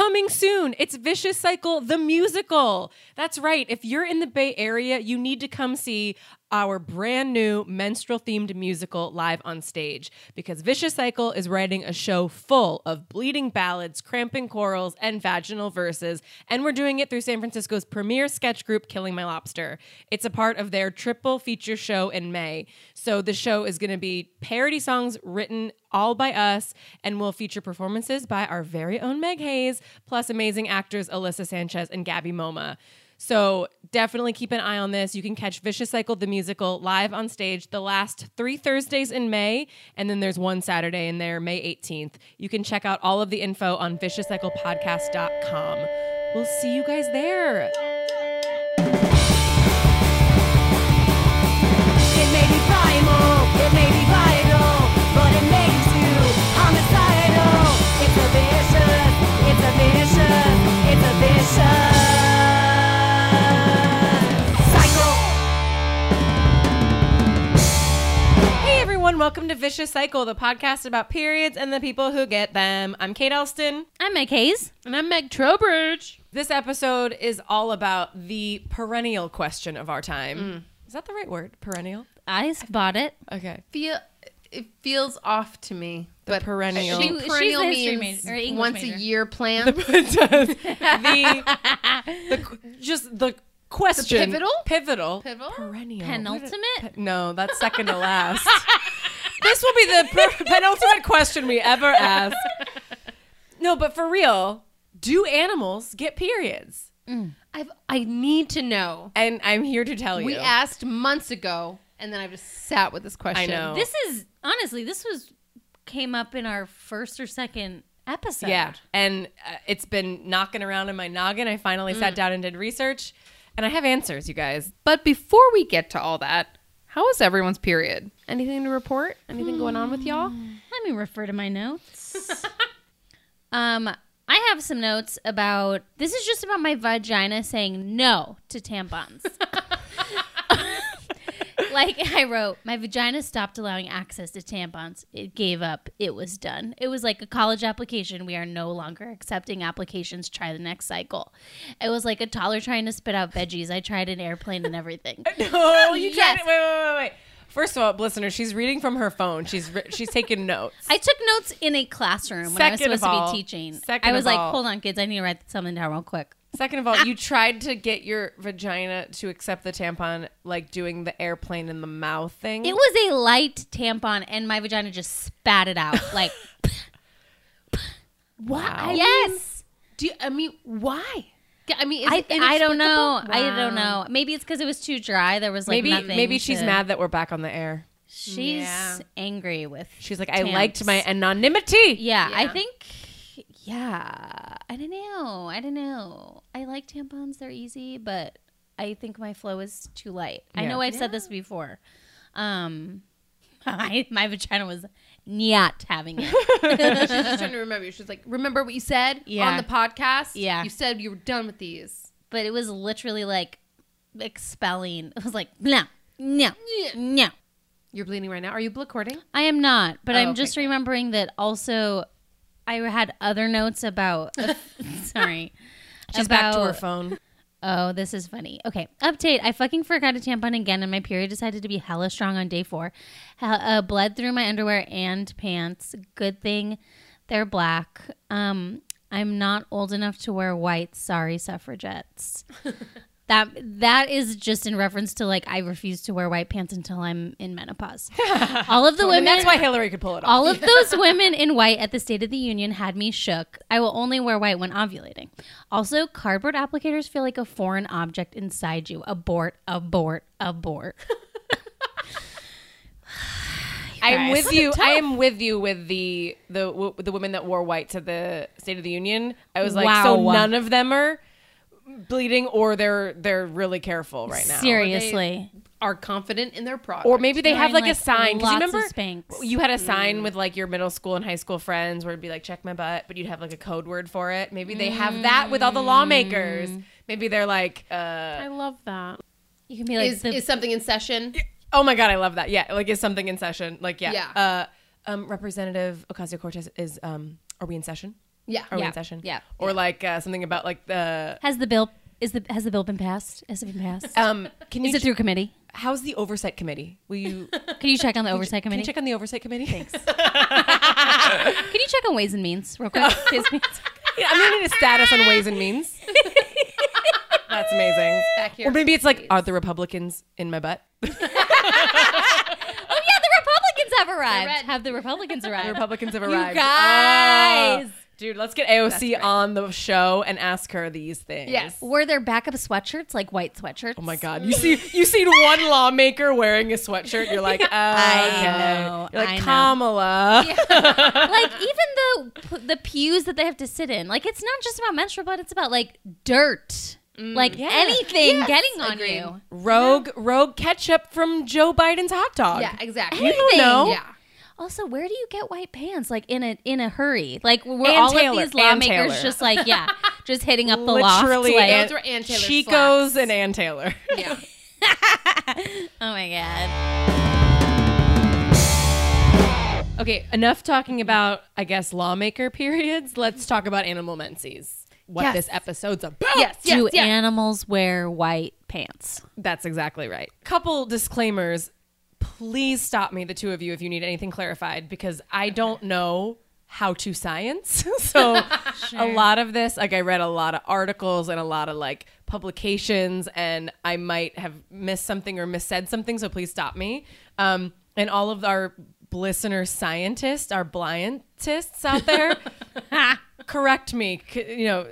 coming soon. It's Vicious Cycle, the musical. That's right. If you're in the Bay Area, you need to come see our brand new menstrual themed musical live on stage because Vicious Cycle is writing a show full of bleeding ballads, cramping chorals, and vaginal verses. And we're doing it through San Francisco's premier sketch group, Killing My Lobster. It's a part of their triple feature show in May. So the show is going to be parody songs written all by us and will feature performances by our very own Meg Hayes, plus amazing actors Alyssa Sanchez and Gabby Moma. So definitely keep an eye on this. You can catch Vicious Cycle the musical live on stage the last three Thursdays in May, and then there's one Saturday in there, May 18th. You can check out all of the info on viciouscyclepodcast.com. We'll see you guys there. It's a vicious, it's a vicious everyone, welcome to Vicious Cycle, the podcast about periods and the people who get them. I'm Kate Elston. I'm Meg Hayes. And I'm Meg Trowbridge. This episode is all about the perennial question of our time. Mm. Is that the right word? Perennial? I bought it. Okay. feel it feels off to me. The but perennial. I think She- perennial she's means major- or once major. a year plan. it does. the, the just the question pivotal? pivotal Pivotal? perennial Penultimate? Pe- no that's second to last this will be the per- penultimate question we ever ask no but for real do animals get periods I've, I need to know. and i'm here to tell you We asked months ago, and then I've just sat with this question. I know. This is honestly, this was came up in our first or second episode. yeah and uh, it's been knocking around in my noggin i finally sat down and did research and i have answers you guys But before we get to all that, how was everyone's period? Anything to report? Anything going on with y'all? Let me refer to my notes. um, I have some notes about this is just about my vagina saying no to tampons. like I wrote, my vagina stopped allowing access to tampons. It gave up. It was done. It was like a college application. We are no longer accepting applications. Try the next cycle. It was like a toddler trying to spit out veggies. I tried an airplane and everything. Oh, you tried it. Wait, wait, wait, wait. First of all, listeners, she's reading from her phone. She's she's taking notes. I took notes in a classroom when I was supposed to be teaching. second I was like, all- hold on, kids, I need to write something down real quick. Second of all, you tried to get your vagina to accept the tampon, like doing the airplane in the mouth thing. It was a light tampon, and my vagina just spat it out. Like, wow. yes. Do you, I mean why? I mean, is I, it I don't know. inexplicable? I don't know. Maybe it's because it was too dry. There was like maybe nothing. maybe she's to- mad that we're back on the air. She's Yeah. angry with. She's like, I liked my anonymity. Yeah, I think. Yeah, I don't know. I don't know. I like tampons; they're easy, but I think my flow is too light. I know I've said this before. Um, I, my vagina was not having it. She's just trying to remember. She's like, remember what you said Yeah. on the podcast? Yeah. You said you were done with these. but it was literally like expelling. It was like no, no, no. You're bleeding right now. Are you recording? I am not, but Oh, I'm okay, just remembering that also. I had other notes about. sorry, She's back to her phone. Oh, this is funny. Okay, update. I fucking forgot a tampon again, and my period decided to be hella strong on day four. Uh, bled through my underwear and pants. Good thing they're black. Um, I'm not old enough to wear white. Sorry, suffragettes. that that is just in reference to like I refuse to wear white pants until I'm in menopause. All of the women. That's why Hillary could pull it off. All of those women in white at the State of the Union had me shook. I will only wear white when ovulating. Also, cardboard applicators feel like a foreign object inside you. Abort, abort, abort. I'm with you. I am with you with the the w- the women that wore white to the State of the Union. I was like, so none of them are bleeding, or they're they're really careful right now. Seriously. Are confident in their product. Or maybe they have Wearing, like, a sign. Because you lots of remember Spanx. you had a sign with like your middle school and high school friends where it'd be like check my butt, but you'd have like a code word for it. Maybe they have that with all the lawmakers. Maybe they're like, uh, I love that. You can be like, Is, the, is something in session? oh my god, I love that. Yeah, like is something in session? Like yeah, Yeah. Uh, um, Representative Ocasio Cortez is um, are we in session? Yeah. Are we Yeah. in session? Yeah. Or like uh, something about like the Has the bill is the has the bill been passed? Has it been passed? um. Can you is it through committee? How's the oversight committee? Will you Can you check on the oversight committee? Can you check on the oversight committee? Thanks. Can you check on Ways and Means real quick? Ways and Means. Yeah, I'm gonna need a status on Ways and Means. That's amazing. Back here. Or maybe it's like, are the Republicans in my butt? Oh yeah, the Republicans have arrived. Have the Republicans arrived? The Republicans have You arrived. guys. Oh. Dude, let's get AOC on the show and ask her these things. Yes. Were there backup sweatshirts like white sweatshirts? Oh my God! You see, you seen one lawmaker wearing a sweatshirt. You're like, oh, I uh, okay. know, You're I like know. Kamala. like even the the pews that they have to sit in. Like it's not just about menstrual blood; it's about like dirt, mm, like anything getting on agreed. you. Rogue, rogue ketchup from Joe Biden's hot dog. Yeah, exactly. You don't know. Yeah. Also, where do you get white pants? Like in a in a hurry? Like were Ann all Taylor, of these lawmakers just like yeah, just hitting up the Literally, loft? Like, Ann- Chico's slacks. and Ann Taylor. Yeah. oh my god. Okay, enough talking about, I guess, lawmaker periods. Let's talk about animal menses. What Yes. this episode's about. Yes. Do yes, yes. animals wear white pants? That's exactly right. Couple disclaimers. Please stop me, the two of you, if you need anything clarified, because I don't know how to science. so a lot of this, like I read a lot of articles and a lot of like publications, and I might have missed something or missaid something. So please stop me. Um, and all of our listener scientists, our blientists out there, correct me. C- you know,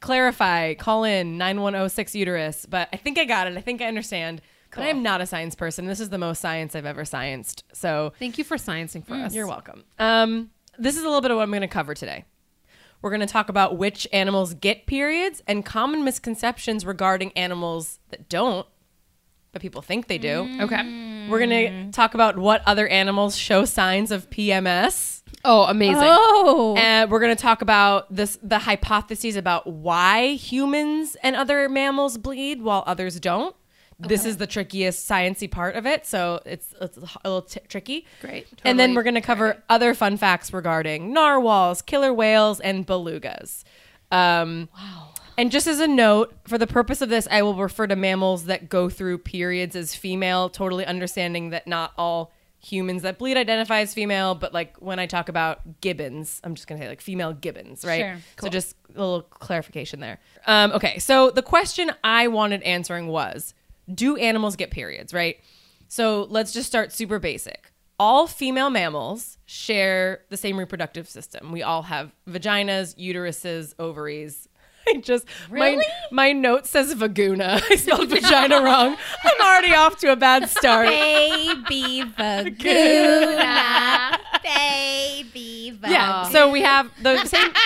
clarify. Call in nine one zero six uterus. But I think I got it. I think I understand. But I am not a science person. This is the most science I've ever scienced. So Thank you for sciencing for us. you're welcome. Um, this is a little bit of what I'm going to cover today. We're going to talk about which animals get periods and common misconceptions regarding animals that don't, but people think they do. Okay. We're going to talk about what other animals show signs of PMS. Oh, amazing. Oh, And we're going to talk about this the hypotheses about why humans and other mammals bleed while others don't. This is the trickiest sciency part of it, so it's, it's a little t- tricky. Great. and then we're going to cover other fun facts regarding narwhals, killer whales, and belugas. Um, wow. And just as a note, for the purpose of this, I will refer to mammals that go through periods as female, totally understanding that not all humans that bleed identify as female, but like when I talk about gibbons, I'm just going to say like female gibbons, right? Sure. So just a little clarification there. Um, okay, so the question I wanted answering was Do animals get periods, right? So let's just start super basic. All female mammals share the same reproductive system. We all have vaginas, uteruses, ovaries. I just my Really? my note says vagina. I spelled vagina wrong. I'm already off to a bad start. baby vagina, baby vagina. Yeah. So we have the same.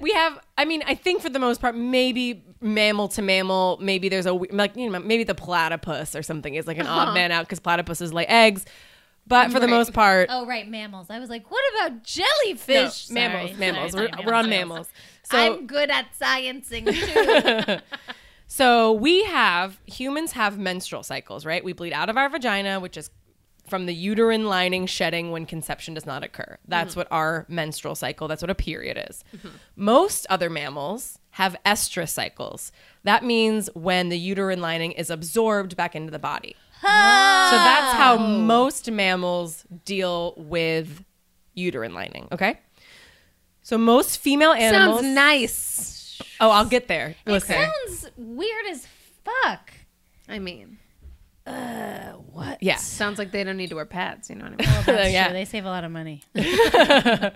We have. I mean, I think for the most part, maybe mammal to mammal. Maybe there's a like you know maybe the platypus or something is like an odd uh-huh. man out because platypuses lay eggs. But for the most part, Oh right, mammals. I was like, what about jellyfish? no, mammals, mammals. sorry, we're, we're on mammals. So I'm good at sciencing too. So we have humans have menstrual cycles, right? We bleed out of our vagina, which is from the uterine lining shedding when conception does not occur. That's mm-hmm. what our menstrual cycle, that's what a period is. Mm-hmm. Most other mammals have estrous cycles. That means when the uterine lining is absorbed back into the body. So that's how most mammals deal with uterine lining, okay? So most female animals Sounds nice. Oh, I'll get there. it Listen. sounds weird as fuck. I mean, What? Yeah. sounds like they don't need to wear pads. You know what I mean? That's Yeah. true. They save a lot of money.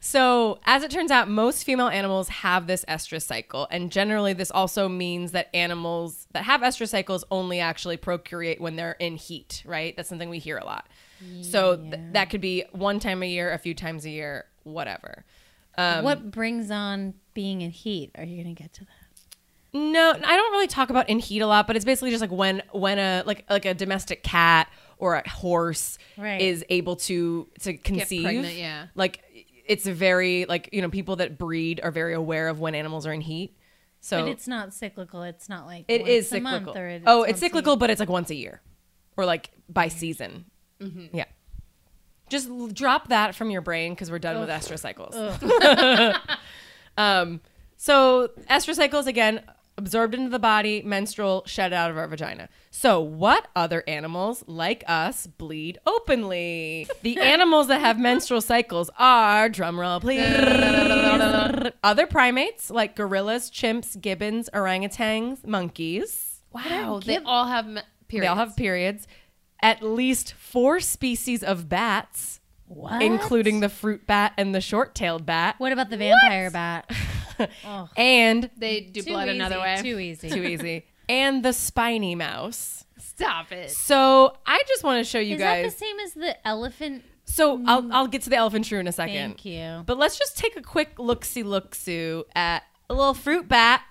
So, as it turns out, most female animals have this estrous cycle. And generally, this also means that animals that have estrous cycles only actually procreate when they're in heat, right? That's something we hear a lot. So, th- that could be one time a year, a few times a year, whatever. Um, what brings on being in heat? Are you gonna get to that? No, I don't really talk about in heat a lot, but it's basically just like when when a like like a domestic cat or a horse Right. is able to to conceive. pregnant, yeah. Like it's a very like you know people that breed are very aware of when animals are in heat. So But it's not cyclical. It's not like it once is a cyclical. month or it- oh, it's cyclical, but it's like once a year, or like by season. Mm-hmm. Yeah. Just l- drop that from your brain because we're done with estrous cycles. Um, so estrous cycles again absorbed into the body, menstrual, shed out of our vagina. So what other animals like us bleed openly? The animals that have menstrual cycles are drumroll please. other primates like gorillas, chimps, gibbons, orangutans, monkeys. Wow, they all have me- periods. They all have periods. At least four species of bats, What? including the fruit bat and the short-tailed bat, What about the vampire bat? Oh. and They do Too blood easy, another way. Too easy. too easy, and the spiny mouse. Stop it. So I just want to show you Is that guys. the same as the elephant? so I'll mm. I'll get to the elephant shrew in a second. Thank you. But let's just take a quick look see look see at a little fruit bat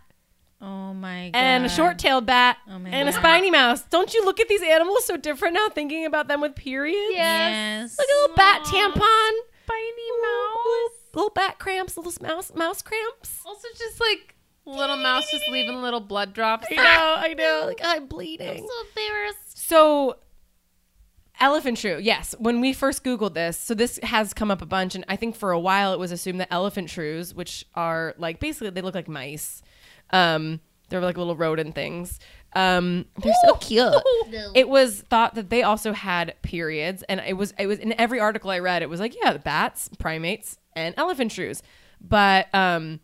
Oh my god. and a short tailed bat Oh my and a spiny mouse. Don't you look at these animals so different now, thinking about them with periods? Yes. Look at a little bat tampon. Spiny Little, little bat cramps, little mouse mouse cramps. Also, just like little mouse just leaving little blood drops. I know, I know. Like I'm bleeding. so embarrassed. So, elephant shrew. Yes, when we first Googled this, so this has come up a bunch, and I think for a while it was assumed that elephant shrews, which are like basically they look like mice, um, they're like little rodent things. Um, they're so cute. It was thought that they also had periods, and it was it was in every article I read, it was like yeah, the bats, primates, and elephant shrews, but um.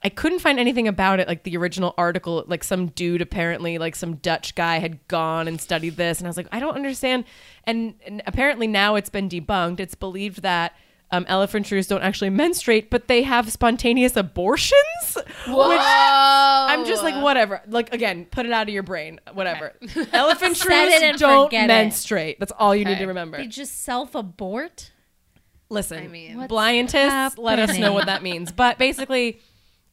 I couldn't find anything about it, like the original article. Like some dude, apparently, like some Dutch guy, had gone and studied this, and I was like, I don't understand. And, and apparently now it's been debunked. It's believed that um, elephant shrews don't actually menstruate, but they have spontaneous abortions. Whoa. Which I'm just like, whatever. Like again, put it out of your brain. Whatever. Elephant Set shrews don't forget it. menstruate. That's all you need to remember. They just self abort. Listen, I mean- What's blientists, let us know what that means. But basically,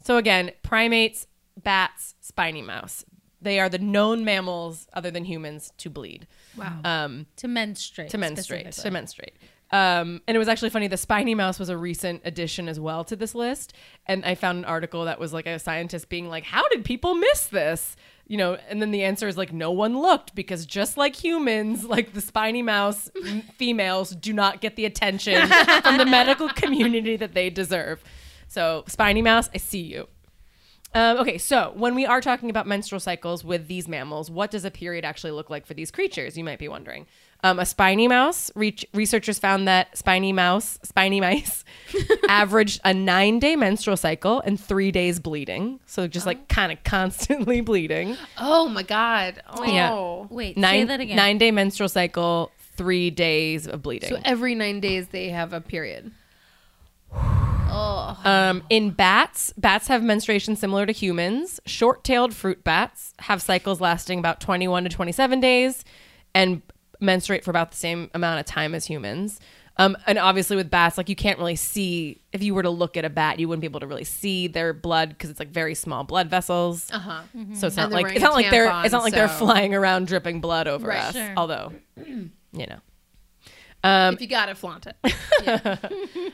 so again, primates, bats, spiny mouse. They are the known mammals other than humans to bleed. Wow. Um, To menstruate. to menstruate. To menstruate. Um, and it was actually funny. The spiny mouse was a recent addition as well to this list. And I found an article that was like a scientist being like, "How did people miss this?" You know, and then the answer is like, no one looked because just like humans, like the spiny mouse females do not get the attention from the medical community that they deserve. So, spiny mouse, I see you. Um, okay, so when we are talking about menstrual cycles with these mammals, what does a period actually look like for these creatures? You might be wondering. Um, a spiny mouse, reach, researchers found that spiny mouse, spiny mice, averaged a nine day menstrual cycle and three days bleeding. So just like kind of constantly bleeding. Oh my god. Oh. Yeah. Wait, say Nine, that again. nine day menstrual cycle, three days of bleeding. So every nine days they have a period. Um, in bats, bats have menstruation similar to humans. Short tailed fruit bats have cycles lasting about 21 to 27 days and menstruate for about the same amount of time as humans. Um, and obviously, with bats, like you can't really see, if you were to look at a bat, you wouldn't be able to really see their blood because it's like very small blood vessels. Uh huh. So it's not like it's not like they're it's not like they're flying around dripping blood over Right. us. Sure. Although, you know, Um, if you got it, flaunt it.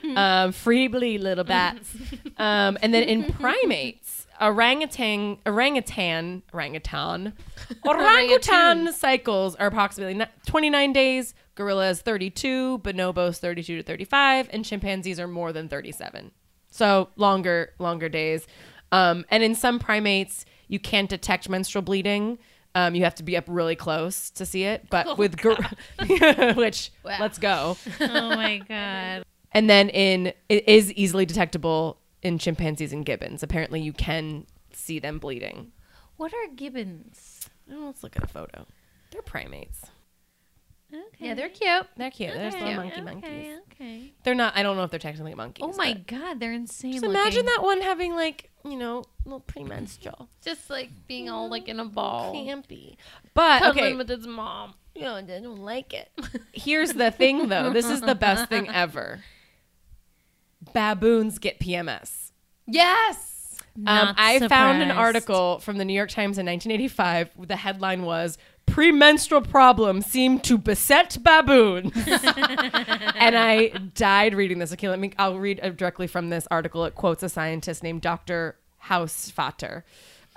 um, free bleed little bats. um, and then in primates, orangutan, orangutan, orangutan, orangutan cycles are approximately 29 days. Gorillas 32, bonobos 32 to 35, and chimpanzees are more than 37. So longer, longer days. Um, and in some primates, you can't detect menstrual bleeding. Um, you have to be up really close to see it. But with gor- which Wow. let's go. oh my god. And then in it is easily detectable in chimpanzees and gibbons. Apparently, you can see them bleeding. What are gibbons? Oh, let's look at a photo. They're primates. Okay. yeah, they're cute. They're cute. They're just little monkey okay, monkeys. Okay. They're not. I don't know if they're technically monkeys. Oh my god, they're insane. Just imagine looking. that one having like you know little premenstrual Just like being all like in a mm, ball. campy. But Cuddling okay, with his mom. you know, I don't like it. Here's the thing, though. This is the best thing ever. Baboons get PMS. Yes. Um, Not I found an article from the New York Times in 1985. The headline was "Premenstrual problems seem to beset baboons," and I died reading this. Okay, let me. I'll read uh, directly from this article. It quotes a scientist named Dr. Hausfater.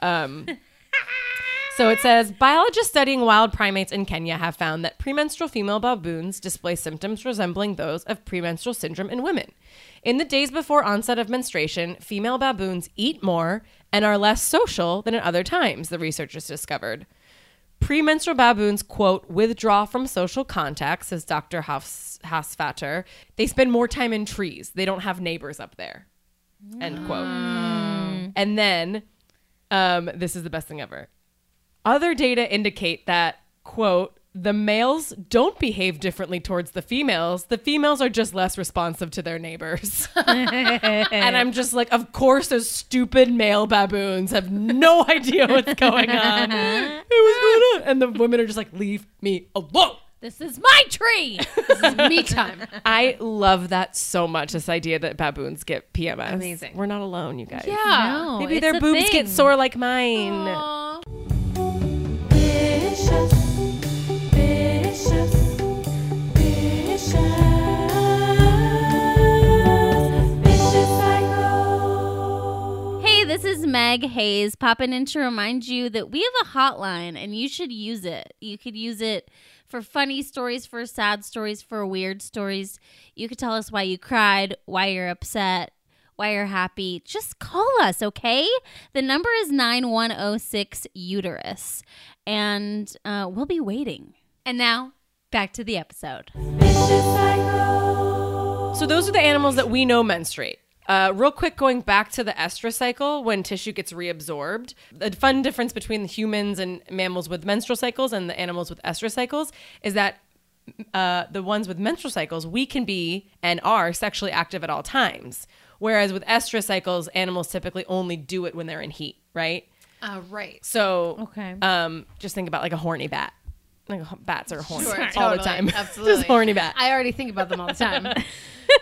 Um, So it says biologists studying wild primates in Kenya have found that premenstrual female baboons display symptoms resembling those of premenstrual syndrome in women. In the days before onset of menstruation, female baboons eat more and are less social than at other times, the researchers discovered. Premenstrual baboons, quote, withdraw from social contact, says Dr. Hausfater. They spend more time in trees. They don't have neighbors up there. End quote. And then, um, this is the best thing ever. Other data indicate that, quote, the males don't behave differently towards the females. The females are just less responsive to their neighbors. and I'm just like, of course, those stupid male baboons have no idea what's going on. hey, what's going on? And the women are just like, leave me alone. This is my tree. This is me time. I love that so much. This idea that baboons get PMS. Amazing. We're not alone, you guys. Yeah. No, Maybe their boobs thing. get sore like mine. Aw. Meg Hayes popping in to remind you that we have a hotline and you should use it. You could use it for funny stories, for sad stories, for weird stories. You could tell us why you cried, why you're upset, why you're happy. Just call us, okay? The number is 9106 uterus and uh, we'll be waiting. And now, back to the episode. So those are the animals that we know menstruate. Uh, real quick, going back to the estrus cycle, when tissue gets reabsorbed, the fun difference between the humans and mammals with menstrual cycles and the animals with estrus cycles is that uh, the ones with menstrual cycles, we can be and are sexually active at all times. Whereas with estrus cycles, animals typically only do it when they're in heat, right? Uh, right. So, Okay. um, just think about like a horny bat. Like bats are horny Sure, all the time. Absolutely. just horny bat. I already think about them all the time.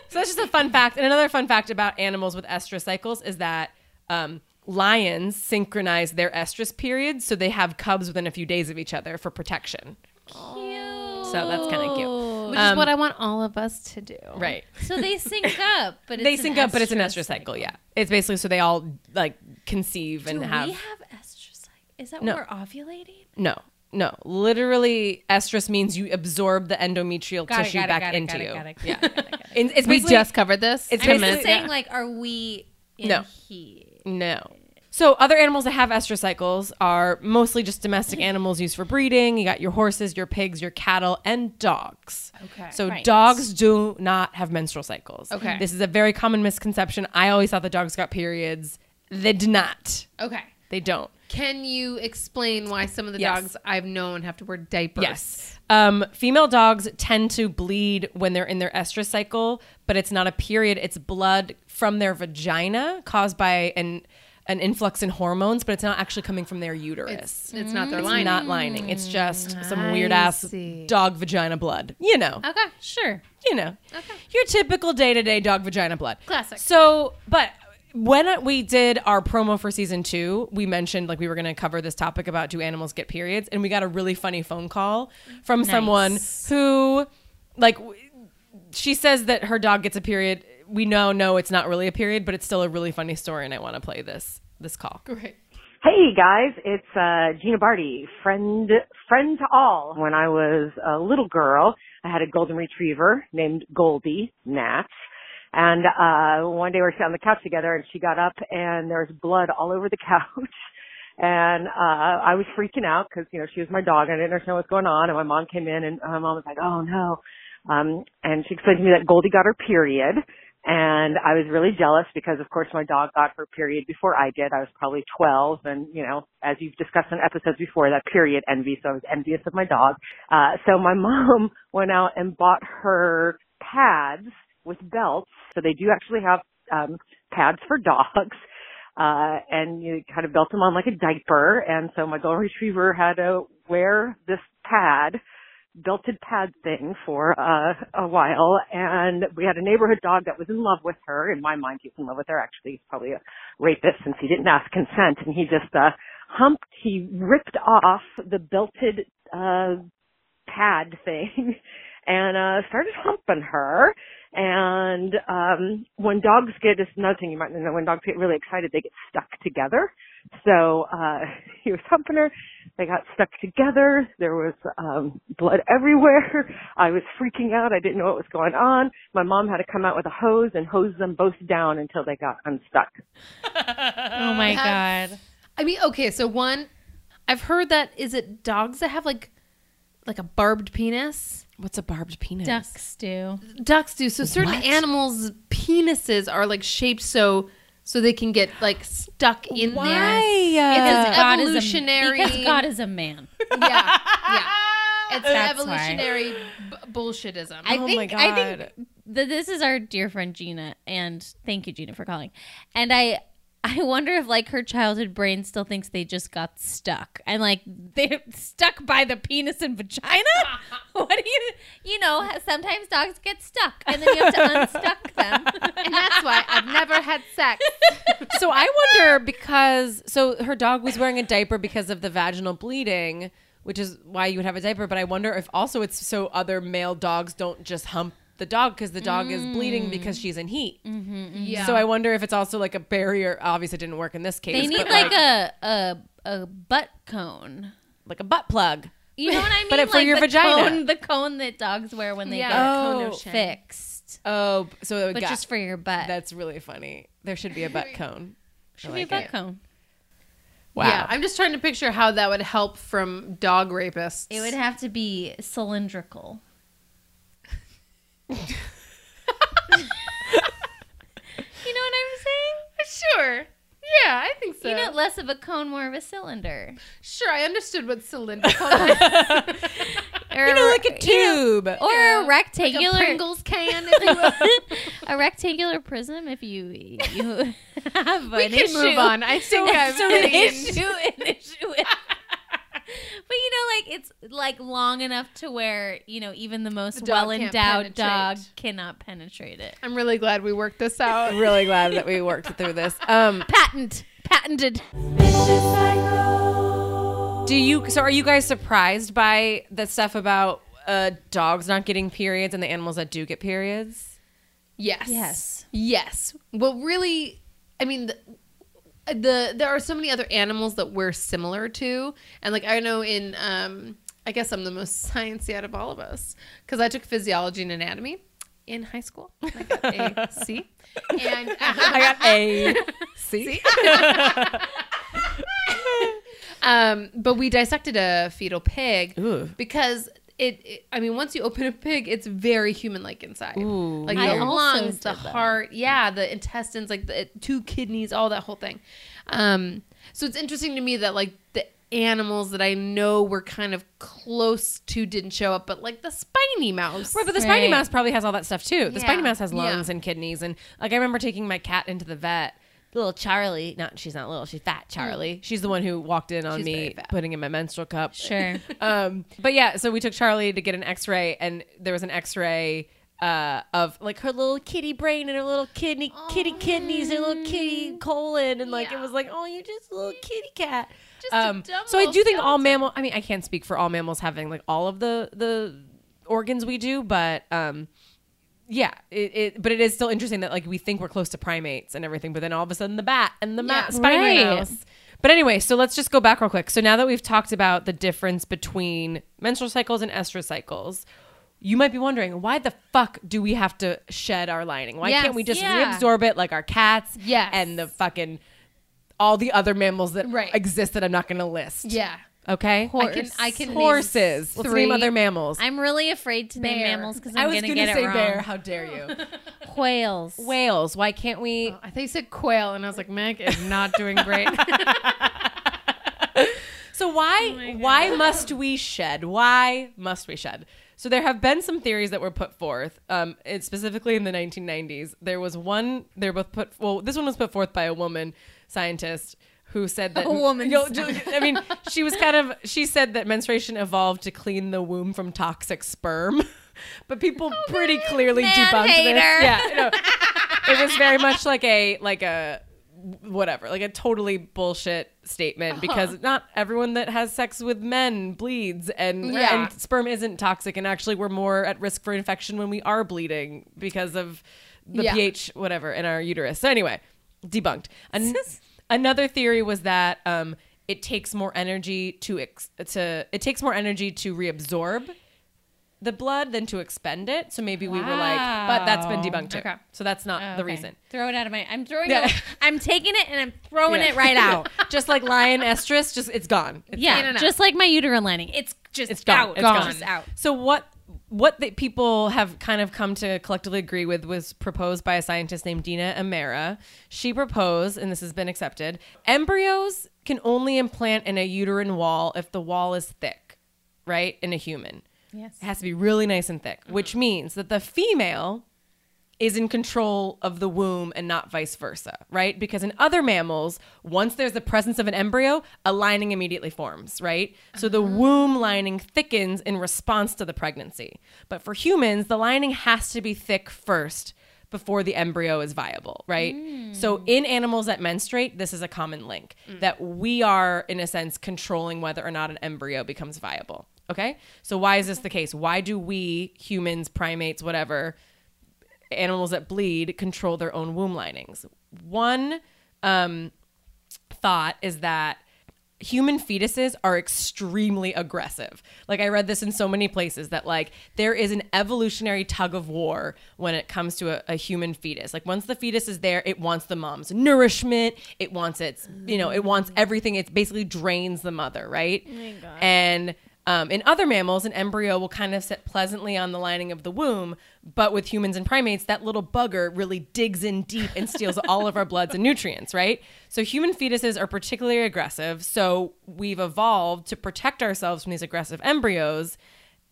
So that's just a fun fact. And another fun fact about animals with estrus cycles is that um, lions synchronize their estrus periods, so they have cubs within a few days of each other for protection. Cute. So that's kind of cute. Which is what I want all of us to do. Right. So they sync up, but it's They an sync up, but it's an estrus estrus cycle. Yeah. It's basically so they all like conceive and Do have. we have estrus? Is that No. when we're ovulating? no, no. Literally, estrus means you absorb the endometrial Got it, tissue got it, back got it, into it, you. got it, got Yeah. it, got it, got it's We just covered this. It's I'm just saying, yeah. like, are we in No. heat? No. So other animals that have estrus cycles are mostly just domestic mm-hmm. animals used for breeding. You got your horses, your pigs, your cattle, and dogs. Okay. So Right. dogs do not have menstrual cycles. Okay. This is a very common misconception. I always thought the dogs got periods. They do not. Okay. They don't. Can you explain why some of the Yes. dogs I've known have to wear diapers? Yes. Um, female dogs tend to bleed when they're in their estrus cycle, but it's not a period. It's blood from their vagina caused by an an influx in hormones, but it's not actually coming from their uterus. It's, it's not their It's lining. not lining. It's just some weird ass see. dog vagina blood. You know. Okay, sure. You know. Okay. Your typical day to day dog vagina blood. Classic. So, but when we did our promo for season two, we mentioned like we were going to cover this topic about do animals get periods, and we got a really funny phone call from someone who, like, w- she says that her dog gets a period. We know, no, it's not really a period, but it's still a really funny story, and I want to play this this call. Great. Hey guys, it's uh, Gina Barty, friend friend to all. When I was a little girl, I had a golden retriever named Goldie Nat, and uh, one day we were sitting on the couch together, and she got up, and there was blood all over the couch. And uh I was freaking out because you know she was my dog. and I didn't understand what's going on. And my mom came in, and my mom was like, "Oh no!" Um, and she explained to me that Goldie got her period, and I was really jealous because, of course, my dog got her period before I did. I was probably 12, and you know, as you've discussed in episodes before, that period envy. So I was envious of my dog. Uh, so my mom went out and bought her pads with belts. So they do actually have um, pads for dogs. Uh, and you kind of belt them on like a diaper. And so my golden retriever had to wear this pad belted pad thing for uh, a while, and we had a neighborhood dog that was in love with her. In my mind, he was in love with her. Actually, he's probably a rapist since he didn't ask consent, and he just uh, humped. He ripped off the belted uh, pad thing and uh, started humping her. And um, when dogs get, this is another thing you might know, when dogs get really excited, they get stuck together. So uh, he was humping her, They got stuck together. There was um, blood everywhere. I was freaking out. I didn't know what was going on. My mom had to come out with a hose and hose them both down until they got unstuck. Oh my god. I mean, okay, so one, I've heard that is it dogs that have like like a barbed penis? What's a barbed penis? Ducks do. Ducks do. So certain What? animals' penises are like shaped so so they can get like stuck in Why? there. It's God is a- evolutionary. because God is a man. yeah, yeah. It's That's evolutionary b- bullshitism. Oh I Oh think my I God. think th- this is our dear friend Gina, and thank you, Gina, for calling. And I I wonder if like her childhood brain still thinks they just got stuck and like they're stuck by the penis and vagina. what do you you know? Sometimes dogs get stuck, and then you have to unstuck them. and that's why I've never had sex. so I wonder because so her dog was wearing a diaper because of the vaginal bleeding, which is why you would have a diaper. But I wonder if also it's so other male dogs don't just hump the dog because the dog is bleeding because mm. she's in heat. Mm-hmm, mm-hmm. Yeah. So I wonder if it's also like a barrier. Obviously, it didn't work in this case. they need but like, a a a butt cone. like a butt plug. You know what I mean? But it- for your the vagina. cone, the cone that dogs wear when they Yeah, get cone oh. cone fixed, Oh, so it would but got- just for your butt. that's really funny. There should be a butt cone. should I be a butt it. cone. Wow. Yeah, I'm just trying to picture how that would help from dog rapists. It would have to be cylindrical. you know what I'm saying? sure. Yeah, I think so. You know, less of a cone, more of a cylinder. sure, I understood what cylinder was. Or You know, like a you know, tube. or Yeah, a like rectangular a Pringles can, if you will. a rectangular prism if you you have we an can issue. move on. I think I'm so an issue, an issue. With- but you know, like it's like long enough to where you know even the most The well endowed dog cannot penetrate it. I'm really glad we worked this out. really glad that we worked through this. Um, Patent, patented. do you? So, are you guys surprised by the stuff about uh, dogs not getting periods and the animals that do get periods? Yes. Yes. Yes. Well, really, I mean, the, the there are so many other animals that we're similar to, and like I know in, um, I guess I'm the most sciencey out of all of us because I took physiology and anatomy in high school. I got a C, and uh, I got a C. um, but we dissected a fetal pig Ooh. because. It, it, I mean, once you open a pig, it's very human-like inside. Ooh. like the also lungs, the did that. heart, yeah, the intestines, like the two kidneys, all that whole thing. Um, so it's interesting to me that like the animals that I know were kind of close to didn't show up, but like the spiny mouse, Right, but the spiny mouse probably has all that stuff too. The Yeah. spiny mouse has Yeah. lungs and kidneys, and like I remember taking my cat into the vet. Little Charlie, not she's not little, she's fat Charlie. She's the one who walked in on She's very me fat. putting in my menstrual cup. Sure. um, but yeah, so we took Charlie to get an X-ray, and there was an X-ray uh, of like her little kitty brain and her little kidney, kitty kidneys, and her little kitty colon, and like it was like, oh, you're just a little kitty cat. Just a um, dumb so I little do think all skeleton. mammal. I mean, I can't speak for all mammals having like all of the the organs we do, but um, yeah, it, it but it is still interesting that like we think we're close to primates and everything, but then all of a sudden the bat and the ma- Yeah. spiny Right. mouse. But anyway, so let's just go back real quick. So now that we've talked about the difference between menstrual cycles and estrous cycles, you might be wondering why the fuck do we have to shed our lining? Why Yes, can't we just yeah. reabsorb it like our cats? Yes. and the fucking all the other mammals that Right. exist that I'm not going to list. yeah, Okay. I can I can name Horses. Let's three. name other mammals. I'm really afraid to name Bear. mammals because I I'm was gonna going to get say it wrong. bear. How dare you? Whales. Whales. Why can't we? I think you said quail, and I was like, Meg is not doing great. So why why must we shed? Why must we shed? So there have been some theories that were put forth. Um, it, specifically in the 1990s, there was one. They were both put. Well, this one was put forth by a woman scientist who said that A woman Yo, I mean, she was kind of. She said that menstruation evolved to clean the womb from toxic sperm, but people oh, pretty clearly man debunked hater. this. Yeah, it was very much like a like a whatever, like a totally bullshit statement uh-huh. because not everyone that has sex with men bleeds and, Yeah. and sperm isn't toxic and actually we're more at risk for infection when we are bleeding because of the Yeah. pH whatever in our uterus. So anyway, debunked. An- another theory was that um it takes more energy to ex- to it takes more energy to reabsorb the blood than to expend it. So maybe we were like, but that's been debunked too. Okay. So that's not the reason. Throw it out of my. I'm throwing Yeah. it. I'm taking it and I'm throwing Yeah. it right out. just like lion estrus, just it's gone. It's yeah, out. just like my uterine lining. It's just it's gone. out. It's Gone. gone. Just out. So what what the people have kind of come to collectively agree with was proposed by a scientist named Deena Emera. She proposed, and this has been accepted, embryos can only implant in a uterine wall if the wall is thick, right? In a human. Yes. It has to be really nice and thick, which mm-hmm. means that the female is in control of the womb and not vice versa, right? Because in other mammals, once there's the presence of an embryo, a lining immediately forms, right? So the uh-huh. womb lining thickens in response to the pregnancy. But for humans, the lining has to be thick first before the embryo is viable, right? Hmm. So in animals that menstruate, this is a common link mm. that we are, in a sense, controlling whether or not an embryo becomes viable. Okay? So why is this the case? Why do we, humans, primates, whatever, animals that bleed control their own womb linings. One um, thought is that human fetuses are extremely aggressive. Like I read this in so many places that like there is an evolutionary tug of war when it comes to a, a human fetus. Like once the fetus is there, it wants the mom's nourishment, it wants its, you know, it wants everything. It basically drains the mother, right? And um, in other mammals, an embryo will kind of sit pleasantly on the lining of the womb, but with humans and primates, that little bugger really digs in deep and steals all of our bloods and nutrients, right? So human fetuses are particularly aggressive. So we've evolved to protect ourselves from these aggressive embryos,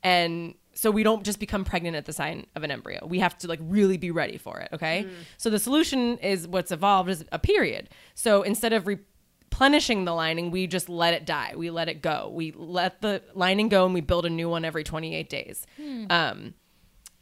and so we don't just become pregnant at the sign of an embryo. We have to like really be ready for it. Okay. So the solution is what's evolved is a period. So instead of replenishing the lining, we just let it die. We let it go. We let the lining go and we build a new one every 28 days. Um,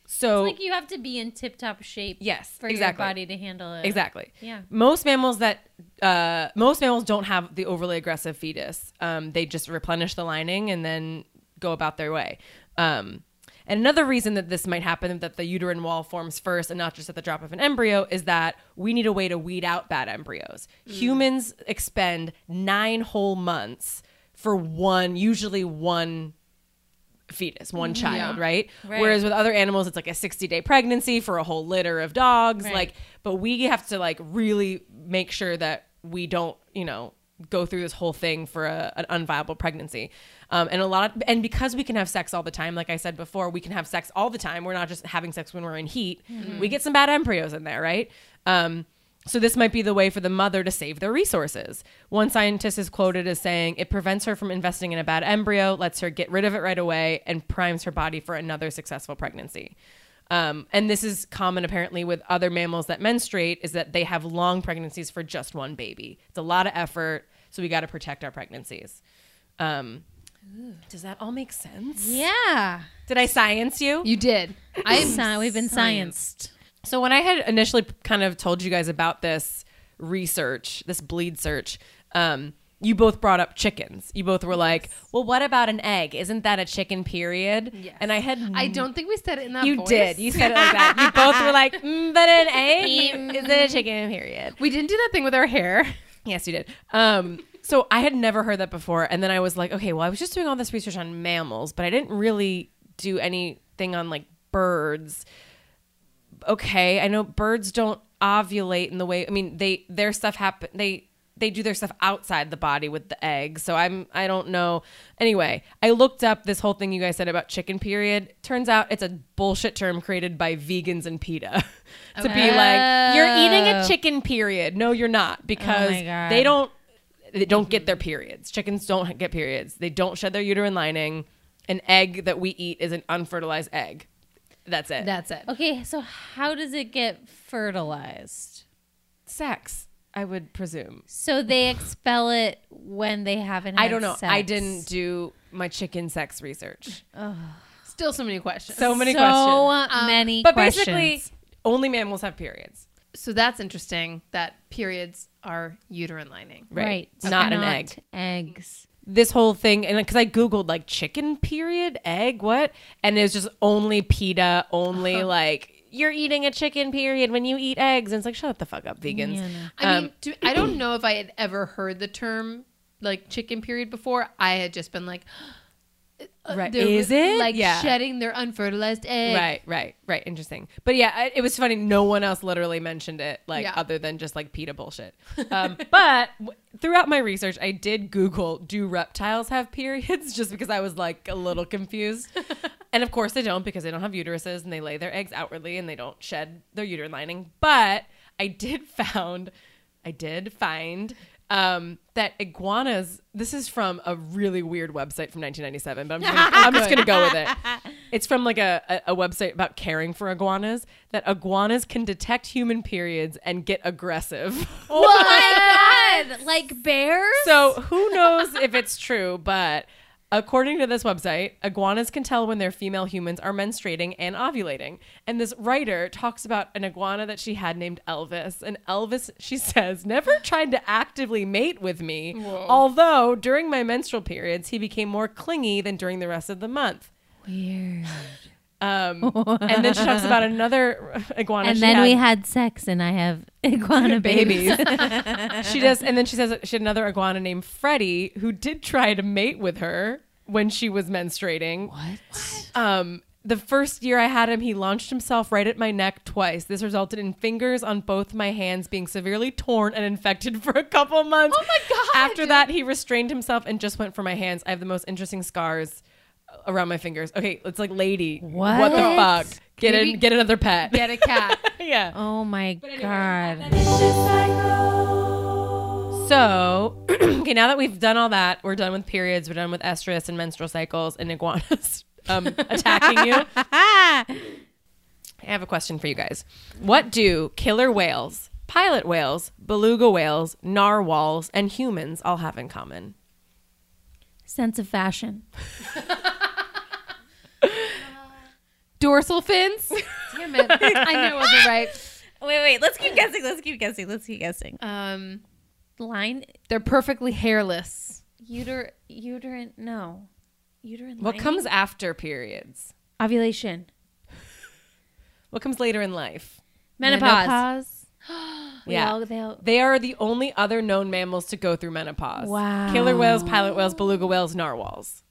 so Like you have to be in tip top shape. Yes, for exactly. your body to handle it. Exactly. Yeah. Most mammals that uh, most mammals don't have the overly aggressive fetus. Um, they just replenish the lining and then go about their way. Um, and another reason that this might happen, that the uterine wall forms first and not just at the drop of an embryo, is that we need a way to weed out bad embryos. Mm. Humans expend nine whole months for one, usually one fetus, one mm-hmm. child, right? Right. Whereas with other animals, it's like a 60 day pregnancy for a whole litter of dogs. Right. Like, but we have to like really make sure that we don't, you know, go through this whole thing for a, an unviable pregnancy. Um, and a lot of, and because we can have sex all the time, like I said before, we can have sex all the time. We're not just having sex when we're in heat. We get some bad embryos in there, right? Um, so this might be the way for the mother to save their resources. One scientist is quoted as saying, "It prevents her from investing in a bad embryo, lets her get rid of it right away, and primes her body for another successful pregnancy." Um, and this is common apparently with other mammals that menstruate, is that they have long pregnancies for just one baby. It's a lot of effort, so we got to protect our pregnancies. Um, does that all make sense? Yeah. Did I science you? You did. I'm Sci- we've been scienced. So when I had initially kind of told you guys about this research, this bleed search, um, you both brought up chickens. You both were like, "Well, what about an egg? Isn't that a chicken?" Period. Yes. And I had I don't think we said it in that You voice. did. You said it like that. You both were like, mm, "But an egg is it a chicken?" Period. We didn't do that thing with our hair. Yes, you did. Um, so I had never heard that before, and then I was like, okay, well, I was just doing all this research on mammals, but I didn't really do anything on like birds. Okay, I know birds don't ovulate in the way. I mean, they their stuff happen. They they do their stuff outside the body with the eggs. So I'm I don't know. Anyway, I looked up this whole thing you guys said about chicken period. Turns out it's a bullshit term created by vegans and PETA to be oh. like you're eating a Oh. chicken period. No, you're not oh because my God. they don't they don't get their periods. Chickens don't get periods. They don't shed their uterine lining. An egg that we eat is an unfertilized egg. That's it. That's it. Okay, so how does it get fertilized? sex, I would presume. So they expel it when they haven't. Had I don't know. I didn't do my chicken sex research. Still so many questions. So many so questions. many. Um, but questions. basically, only mammals have periods. So that's interesting that periods are uterine lining. Right. Not an egg. Eggs. This whole thing, and because I googled like chicken period, egg, what, and it was just only PETA, only uh-huh. like you're eating a chicken period when you eat eggs, and it's like shut the fuck up, vegans. Yeah, no. I Um, mean, do, I don't know if I had ever heard the term like chicken period before, I had just been like, uh, Right. Is it? like Yeah. shedding their unfertilized egg? Right, right, right. Interesting. But yeah, I- it was funny. No one else literally mentioned it, like Yeah. other than just like PETA bullshit. Um, but w- throughout my research, I did Google, do reptiles have periods? Just because I was like a little confused. and of course they don't because they don't have uteruses and they lay their eggs outwardly and they don't shed their uterine lining. But I did found, I did find um, that iguanas. This is from a really weird website from 1997, but I'm just gonna, I'm just gonna go with it. It's from like a, a, a website about caring for iguanas. That iguanas can detect human periods and get aggressive. Oh my god! Like bears? so who knows if it's true, but. According to this website, iguanas can tell when their female humans are menstruating and ovulating. And this writer talks about an iguana that she had named Elvis. And Elvis, she says, never tried to actively mate with me, although during my menstrual periods, he became more clingy than during the rest of the month. Weird. Um, and then she talks about another iguana. And then had. we had sex, and I have iguana babies. babies. she does, and then she says she had another iguana named Freddie who did try to mate with her when she was menstruating. what? Um, the first year I had him, he launched himself right at my neck twice. This resulted in fingers on both my hands being severely torn and infected for a couple months. Oh my God. After that, he restrained himself and just went for my hands. I have the most interesting scars around my fingers. Okay, it's like lady. What, the fuck? Get Maybe- in, get another pet. Get a cat. yeah. Oh my god! So, okay, now that we've done all that, we're done with periods, we're done with estrus and menstrual cycles and iguanas um, attacking you. I have a question for you guys. What do killer whales, pilot whales, beluga whales, narwhals, and humans all have in common? Sense of fashion. Dorsal fins. Damn it! I knew it wasn't right. Wait, wait. Let's keep guessing. Let's keep guessing. Let's keep guessing. Um, Line they're perfectly hairless. uter uterine. No, uterine. What lining? comes after periods? ovulation? What comes later in life? Menopause. We Yeah. all- they all- They are the only other known mammals to go through menopause. Wow. Killer whales, pilot whales, beluga whales, narwhals.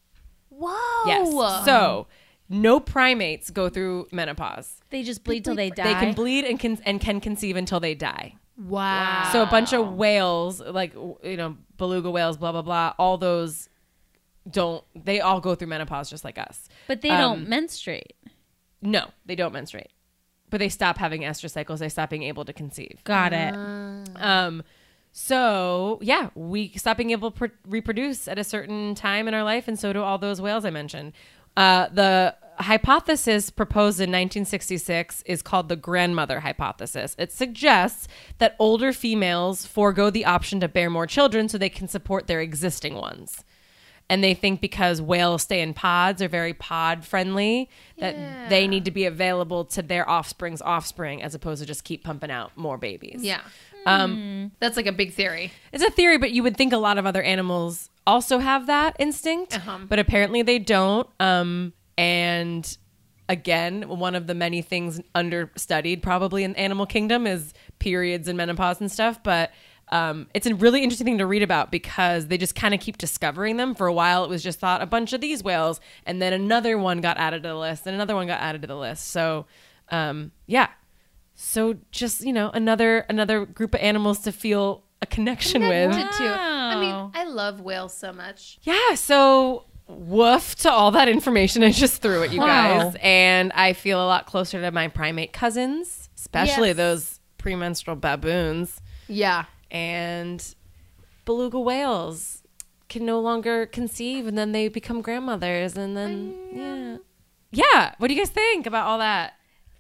Whoa. Yes. So no primates go through menopause. they just bleed till they die. They can bleed and can and can conceive until they die. Wow. So a bunch of whales, like you know, beluga whales, blah blah blah, all those don't. They all go through menopause just like us. but they Um, don't menstruate. No, they don't menstruate, but they stop having estrous cycles. They stop being able to conceive. Got it. Um, so yeah, we stop being able to pr- reproduce at a certain time in our life, and so do all those whales I mentioned. Uh, the hypothesis proposed in 1966 is called the grandmother hypothesis. It suggests that older females forego the option to bear more children so they can support their existing ones. And they think because whales stay in pods, are very pod friendly, that they need to be available to their offspring's offspring as opposed to just keep pumping out more babies. yeah, Um, that's like a big theory. it's a theory, but you would think a lot of other animals also have that instinct, Uh-huh. but apparently they don't. Um, and again, one of the many things understudied probably in the animal kingdom is periods and menopause and stuff. But um, it's a really interesting thing to read about because they just kind of keep discovering them. For a while, it was just thought a bunch of these whales, and then another one got added to the list, and another one got added to the list. So, um, yeah. So just you know, another another group of animals to feel a connection with. Did too. I mean, I love whales so much. Yeah, so woof to all that information I just threw at you Wow. guys. And I feel a lot closer to my primate cousins, especially Yes. those premenstrual baboons Yeah. And beluga whales can no longer conceive and then they become grandmothers and then yeah. Yeah, what do you guys think about all that?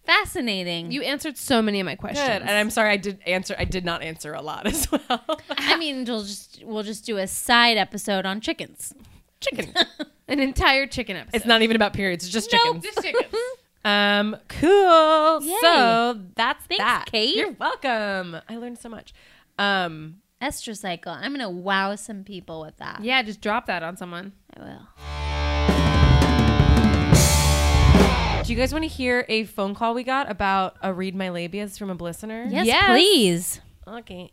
Fascinating. You answered so many of my questions. Good. And I'm sorry I did answer I did not answer a lot as well. I mean, we'll just we'll just do a side episode on chickens. Chicken. An entire chicken episode. It's not even about periods, it's just chickens. just chickens. Um, cool. Yay. So that's Thanks, that. Kate. You're welcome. I learned so much. Um, Estrocycle. I'm gonna wow some people with that. yeah, just drop that on someone. I will. do you guys want to hear a phone call we got about a read my labias from a listener? Yes, Yes. please. Okay.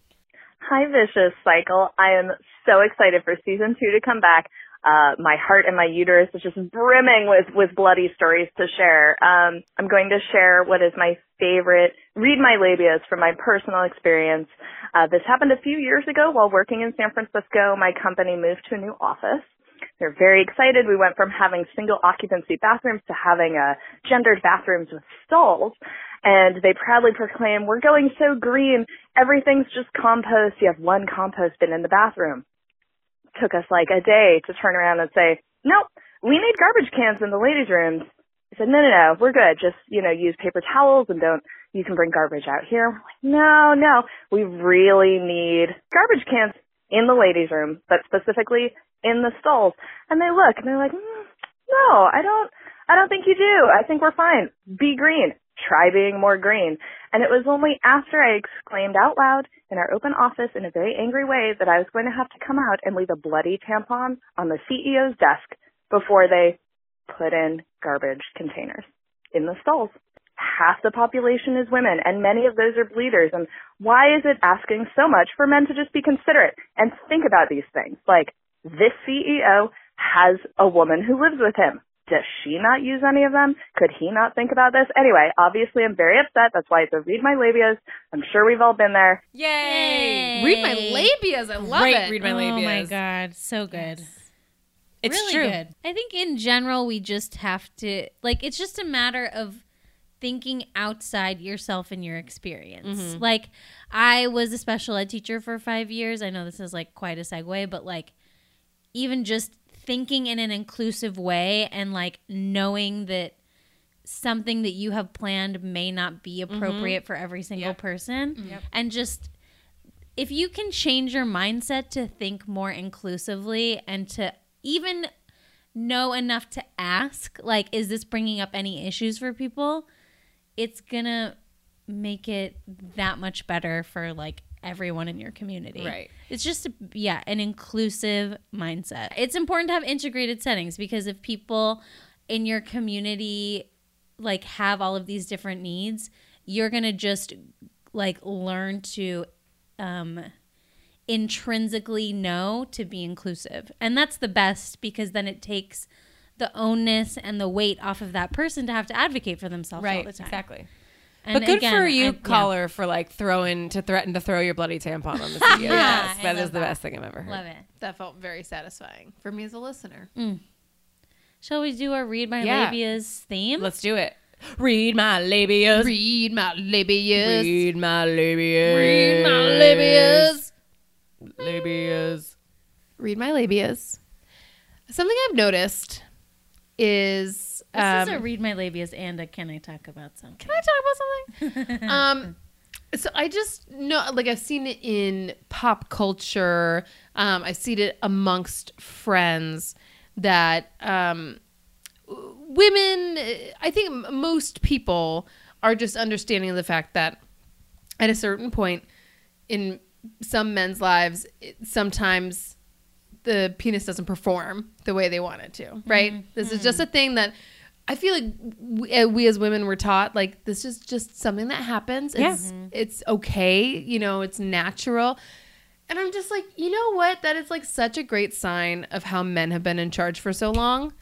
Hi, Vicious Cycle. I am so excited for season two to come back. Uh, my heart and my uterus is just brimming with, with bloody stories to share. Um, I'm going to share what is my favorite read my labias from my personal experience. Uh, this happened a few years ago while working in San Francisco. My company moved to a new office. They're very excited. We went from having single occupancy bathrooms to having uh, gendered bathrooms with stalls. And they proudly proclaim, we're going so green. Everything's just compost. You have one compost bin in the bathroom. Took us like a day to turn around and say, nope, we need garbage cans in the ladies' rooms. I said, no, no, no, we're good. Just, you know, use paper towels and don't, you can bring garbage out here. We're like, no, no, we really need garbage cans in the ladies' room, but specifically in the stalls. And they look and they're like, mm, no, I don't, I don't think you do. I think we're fine. Be green. Try being more green. And it was only after I exclaimed out loud in our open office in a very angry way that I was going to have to come out and leave a bloody tampon on the CEO's desk before they put in garbage containers in the stalls. Half the population is women, and many of those are bleeders. And why is it asking so much for men to just be considerate and think about these things? Like, this CEO has a woman who lives with him. Does she not use any of them? Could he not think about this? Anyway, obviously I'm very upset. That's why it's a read my labias. I'm sure we've all been there. Yay! Read my labias. I love Great it. read my labias. Oh my god, so good. It's really true. good. I think in general we just have to like it's just a matter of thinking outside yourself and your experience. Mm-hmm. Like I was a special ed teacher for 5 years. I know this is like quite a segue, but like even just thinking in an inclusive way and like knowing that something that you have planned may not be Mm-hmm. appropriate for every single person. And just if you can change your mindset to think more inclusively and to even know enough to ask like is this bringing up any issues for people? It's gonna make it that much better for like everyone in your community Right. it's just a, yeah an inclusive mindset it's important to have integrated settings because if people in your community like have all of these different needs you're gonna just like learn to um intrinsically know to be inclusive. And that's the best because then it takes the onus and the weight off of that person to have to advocate for themselves all Right, the time. exactly. And but good again, for you, I- yeah. caller, for like throwing to threaten to throw your bloody tampon on the CEO's desk. I That the that. best thing I've ever heard. Love it. That felt very satisfying for me as a listener. Mm. Shall we do our read my Yeah. labias theme? Let's do it. Read my labias. Read my labias. Read my labias. Read my labias. Labias. Read my labias. Something I've noticed is this um, is a read my labias and a can I talk about something? Can I talk about something? um, so I just know, like, I've seen it in pop culture. Um, I've seen it amongst friends that um, women. I think most people are just understanding the fact that at a certain point in some men's lives, it, sometimes the penis doesn't perform the way they want it to, right? Mm-hmm. This is mm-hmm. just a thing that I feel like we, uh, we as women were taught like this is just something that happens. It's mm-hmm. it's okay, you know, it's natural. And I'm just like, you know what? That is like such a great sign of how men have been in charge for so long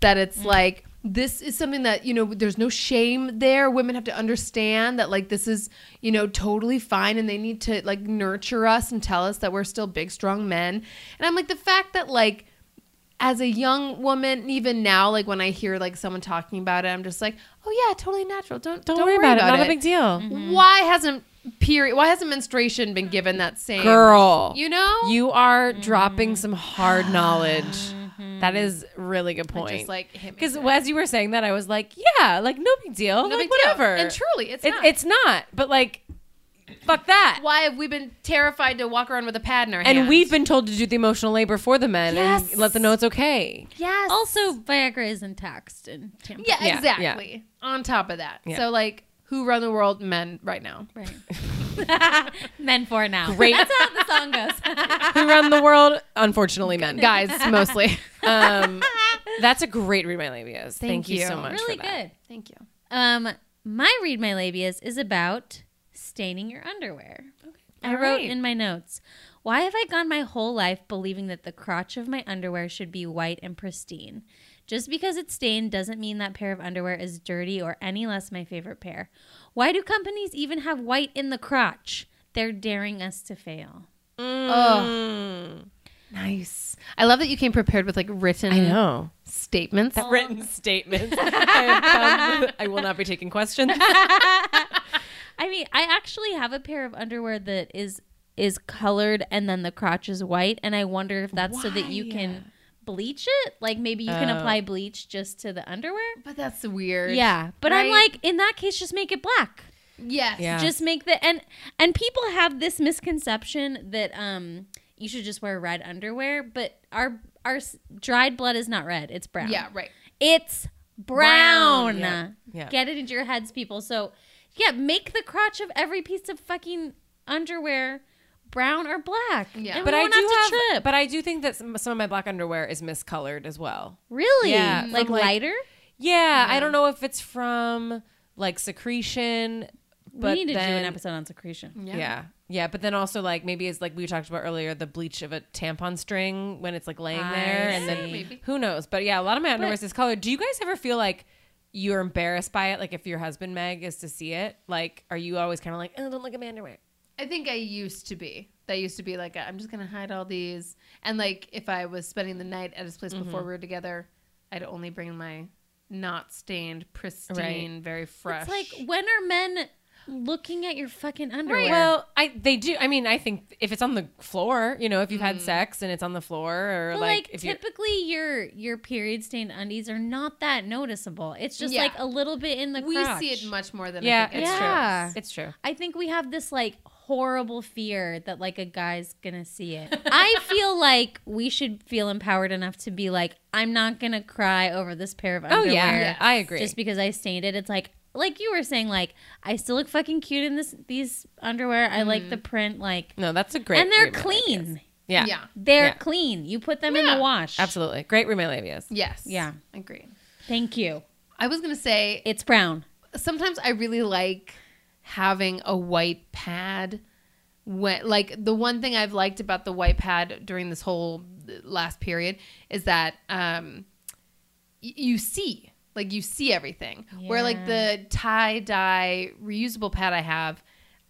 that it's like this is something that you know there's no shame there women have to understand that like this is you know totally fine and they need to like nurture us and tell us that we're still big strong men and i'm like the fact that like as a young woman even now like when i hear like someone talking about it i'm just like oh yeah totally natural don't Don't, worry about, it. Not a big deal. Mm-hmm. why hasn't period why hasn't menstruation been given that same Girl. you know You are dropping mm. some hard knowledge. That is really good point. just like because as you were saying that, I was like, yeah, like no big deal, no like, big deal. whatever. and truly it's It- not it's not. But like, fuck that. why have we been terrified to walk around with a pad in our And hand? we've been told to do the emotional labor for the men Yes. and let them know it's okay. yes Also, Viagra isn't taxed in tampons. yeah, Yeah, exactly on top of that Yeah. so like who run the world men right now Right. Men for now. Great. That's how the song goes. Who run the world? Unfortunately, men. guys mostly Um, that's a great read my labias. Thank, you. you. so much. really for that. good. thank you Um, my read my labias is about staining your underwear. I All wrote right. in my notes, why have I gone my whole life believing that the crotch of my underwear should be white and pristine? Just because it's stained doesn't mean that pair of underwear is dirty or any less my favorite pair. Why do companies even have white in the crotch? They're daring us to fail. Oh, nice. I love that you came prepared with like written I know. statements. Written statements. I, I will not be taking questions. I mean, I actually have a pair of underwear that is is colored and then the crotch is white, and I wonder if that's so that you Why? can bleach it. Like maybe you can Oh. apply bleach just to the underwear. But that's weird. Yeah, but I'm Right? like, in that case, just make it black. Yes. Yeah. Just make the and and people have this misconception that um you should just wear red underwear, but our our s- dried blood is not red; it's brown. Yeah. Right. It's brown. Brown, yeah, yeah. Get it into your heads, people. So, yeah, make the crotch of every piece of fucking underwear brown or black. Yeah. And But we I won't do have to have, trip. but I do think that some, some of my black underwear is miscolored as well. really, Yeah, mm, like from, like- lighter. Yeah, I don't know if it's from like secretion, but we need to do an episode on secretion. Yeah. yeah, yeah. But then also like maybe it's like we talked about earlier, the bleach of a tampon string when it's like laying I there, and then. Maybe. who knows? But yeah, a lot of my underwear is colored. Do you guys ever feel like you're embarrassed by it? Like if your husband Meg is to see it, like are you always kind of like, oh, don't look at my underwear? I think I used to be. That used to be like, I'm just gonna hide all these. And like, if I was spending the night at his place mm-hmm. before we were together, I'd only bring my not stained, pristine, very fresh. It's like when are men looking at your fucking underwear? Well, I they do. I mean, I think if it's on the floor, you know, if you've had mm. sex and it's on the floor, or But like, like, if you typically your your period stained undies are not that noticeable. It's just Yeah. like a little bit in the we crotch. see it much more than yeah, I think it's Yeah. true. It's true. I think we have this like horrible fear that like a guy's gonna see it. I feel like we should feel empowered enough to be like, I'm not gonna cry over this pair of Oh underwear. yeah, yeah, I agree. Just because I stained it. It's like like you were saying, like I still look fucking cute in this these underwear. I like mm-hmm. the print, like no, that's a great. and they're clean. labias. Yeah, Yeah. They're Yeah. clean. You put them in the wash. absolutely. Great read my labias. Yes. Yeah. Agreed. Thank you. I was gonna say It's brown. sometimes I really like having a white pad. When like the one thing I've liked about the white pad during this whole last period is that um, y- you see like you see everything. Where like the tie dye reusable pad I have,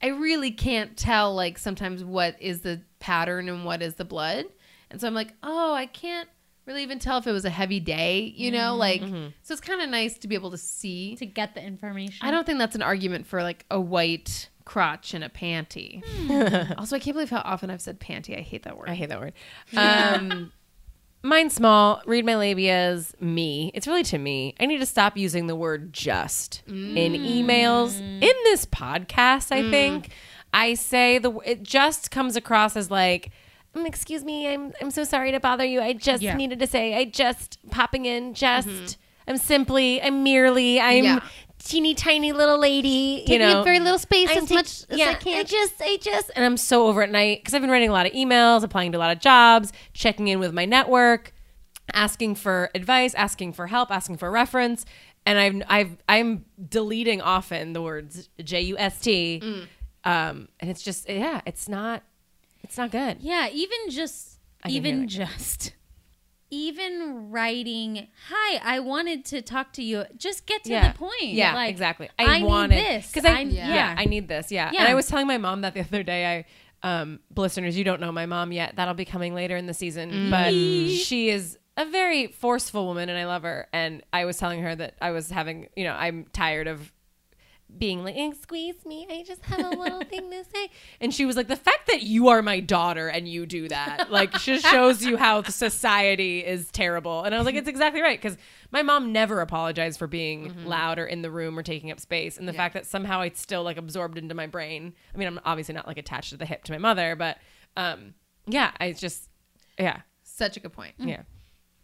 I really can't tell like sometimes what is the pattern and what is the blood, and so I'm like, oh, I can't really even tell if it was a heavy day, you know, mm, like mm-hmm. so it's kind of nice to be able to see To get the information. I don't think that's an argument for like a white crotch and a panty. Hmm. also, I can't believe how often I've said panty. I hate that word. I hate that word. Um, mine's small. Read my labias. Me. It's really to me. I need to stop using the word just in mm. emails. In this podcast, I think mm. I say the it just comes across as like. "Um, excuse me, I'm I'm so sorry to bother you. I just Yeah. needed to say I just popping in. Just I'm simply I'm merely I'm Yeah. teeny tiny little lady. you know, very little space I'm take- yeah, I just, I just, and I'm so over at night because I've been writing a lot of emails, applying to a lot of jobs, checking in with my network, asking for advice, asking for help, asking for reference, and I've, I've, I'm deleting often the words J U S T, um, and it's just, yeah, it's not, it's not good. Yeah, even just even just even writing, "Hi, I wanted to talk to you." Just get to yeah. the point. Yeah, Like, exactly. I, I, wanted this because I, yeah. yeah. I need this. Yeah. Yeah. and I was telling my mom that the other day. I, um, listeners, you don't know my mom yet. That'll be coming later in the season, but she is a very forceful woman, and I love her. And I was telling her that I was having, you know, I'm tired of being like, "Eh, squeeze me. I just have a little thing to say. And she was like, the fact that you are my daughter and you do that, like, just shows you how society is terrible. And I was like, it's exactly right. Because my mom never apologized for being loud or in the room or taking up space. And the fact that somehow it's still like absorbed into my brain. I mean, I'm obviously not like attached to the hip to my mother, but um, yeah, I just, yeah, Such a good point. yeah.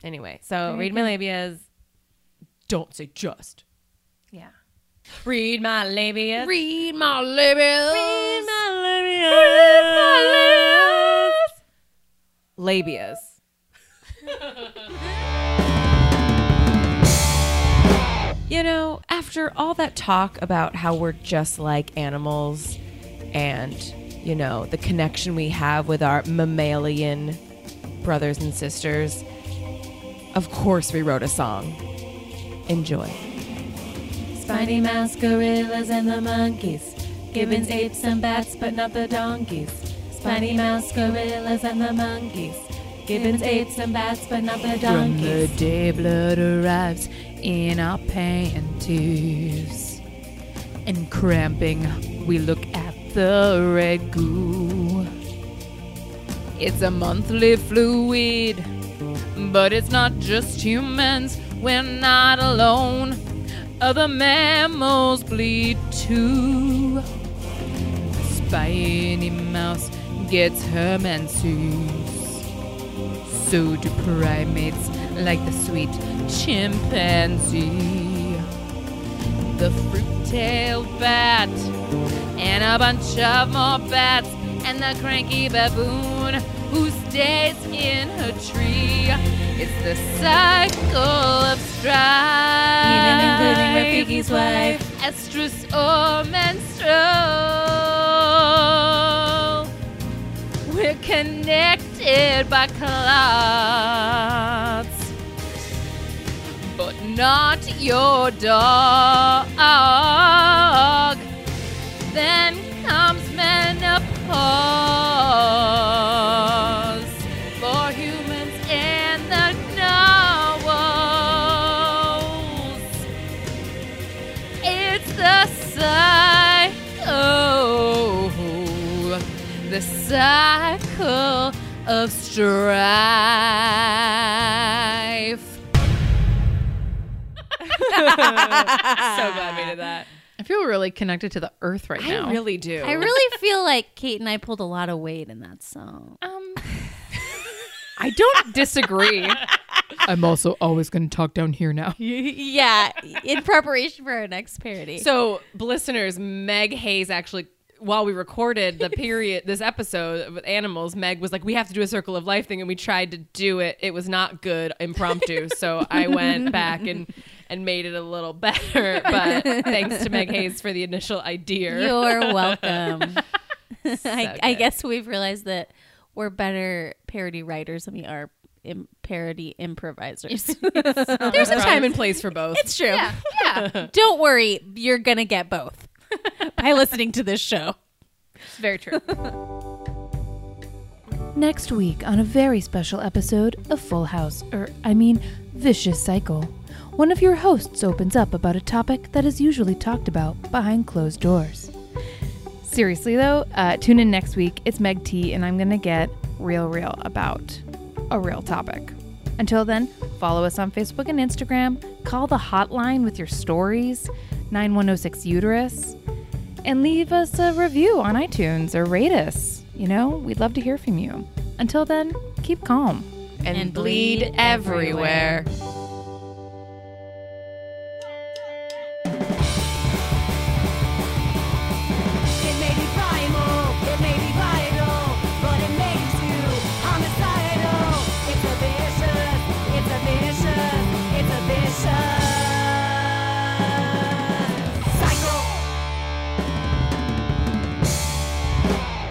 Anyway, so read my labias. Don't say just. Yeah. Read my labia. Read my labia. Read my labia. labias. you know, after all that talk about how we're just like animals and you know, the connection we have with our mammalian brothers and sisters, of course we wrote a song. Enjoy. Spiny mouse, gorillas, and the monkeys. Gibbons, apes, and bats, but not the donkeys. Spiny mouse, gorillas, and the monkeys. Gibbons, apes, and bats, but not the donkeys. From the day blood arrives in our panties. And cramping, we look at the red goo. It's a monthly fluid, but it's not just humans. We're not alone. Other mammals bleed too. Spiny mouse gets her menses. So do primates like the sweet chimpanzee. The fruit-tailed bat and a bunch of more bats and the cranky baboon who stays in her tree. It's the cycle of strife. Even including Rafiki's wife. Estrus or menstrual. We're connected by clots, but not your dog. Of strife. so glad we did that. I feel really connected to the earth right now. I really do. I really feel like Kate and I pulled a lot of weight in that song. Um, I don't disagree. I'm also always going to talk down here now. yeah, in preparation for our next parody. So, listeners, Meg Hayes actually, while we recorded the period, this episode with animals, Meg was like, "We have to do a circle of life thing," and we tried to do it. It was not good, impromptu. so I went back and and made it a little better. But thanks to Meg Hayes for the initial idea. You're welcome. I, I guess we've realized that we're better parody writers than we are Im- parody improvisers. There's a time and place for both. it's true. Yeah. Don't worry, you're gonna get both by listening to this show. It's very true. Next week on a very special episode of Full House, or I mean, Vicious Cycle, one of your hosts opens up about a topic that is usually talked about behind closed doors. Seriously though, uh, tune in next week. It's Meg T, and I'm gonna get real, real about a real topic. Until then, follow us on Facebook and Instagram. Call the hotline with your stories, 9106 Uterus, and leave us a review on iTunes or rate us. You know, we'd love to hear from you. Until then, keep calm. and, And bleed, bleed everywhere. It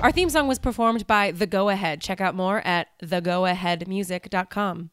Our theme song was performed by The Go Ahead. Check out more at thegoaheadmusic.com.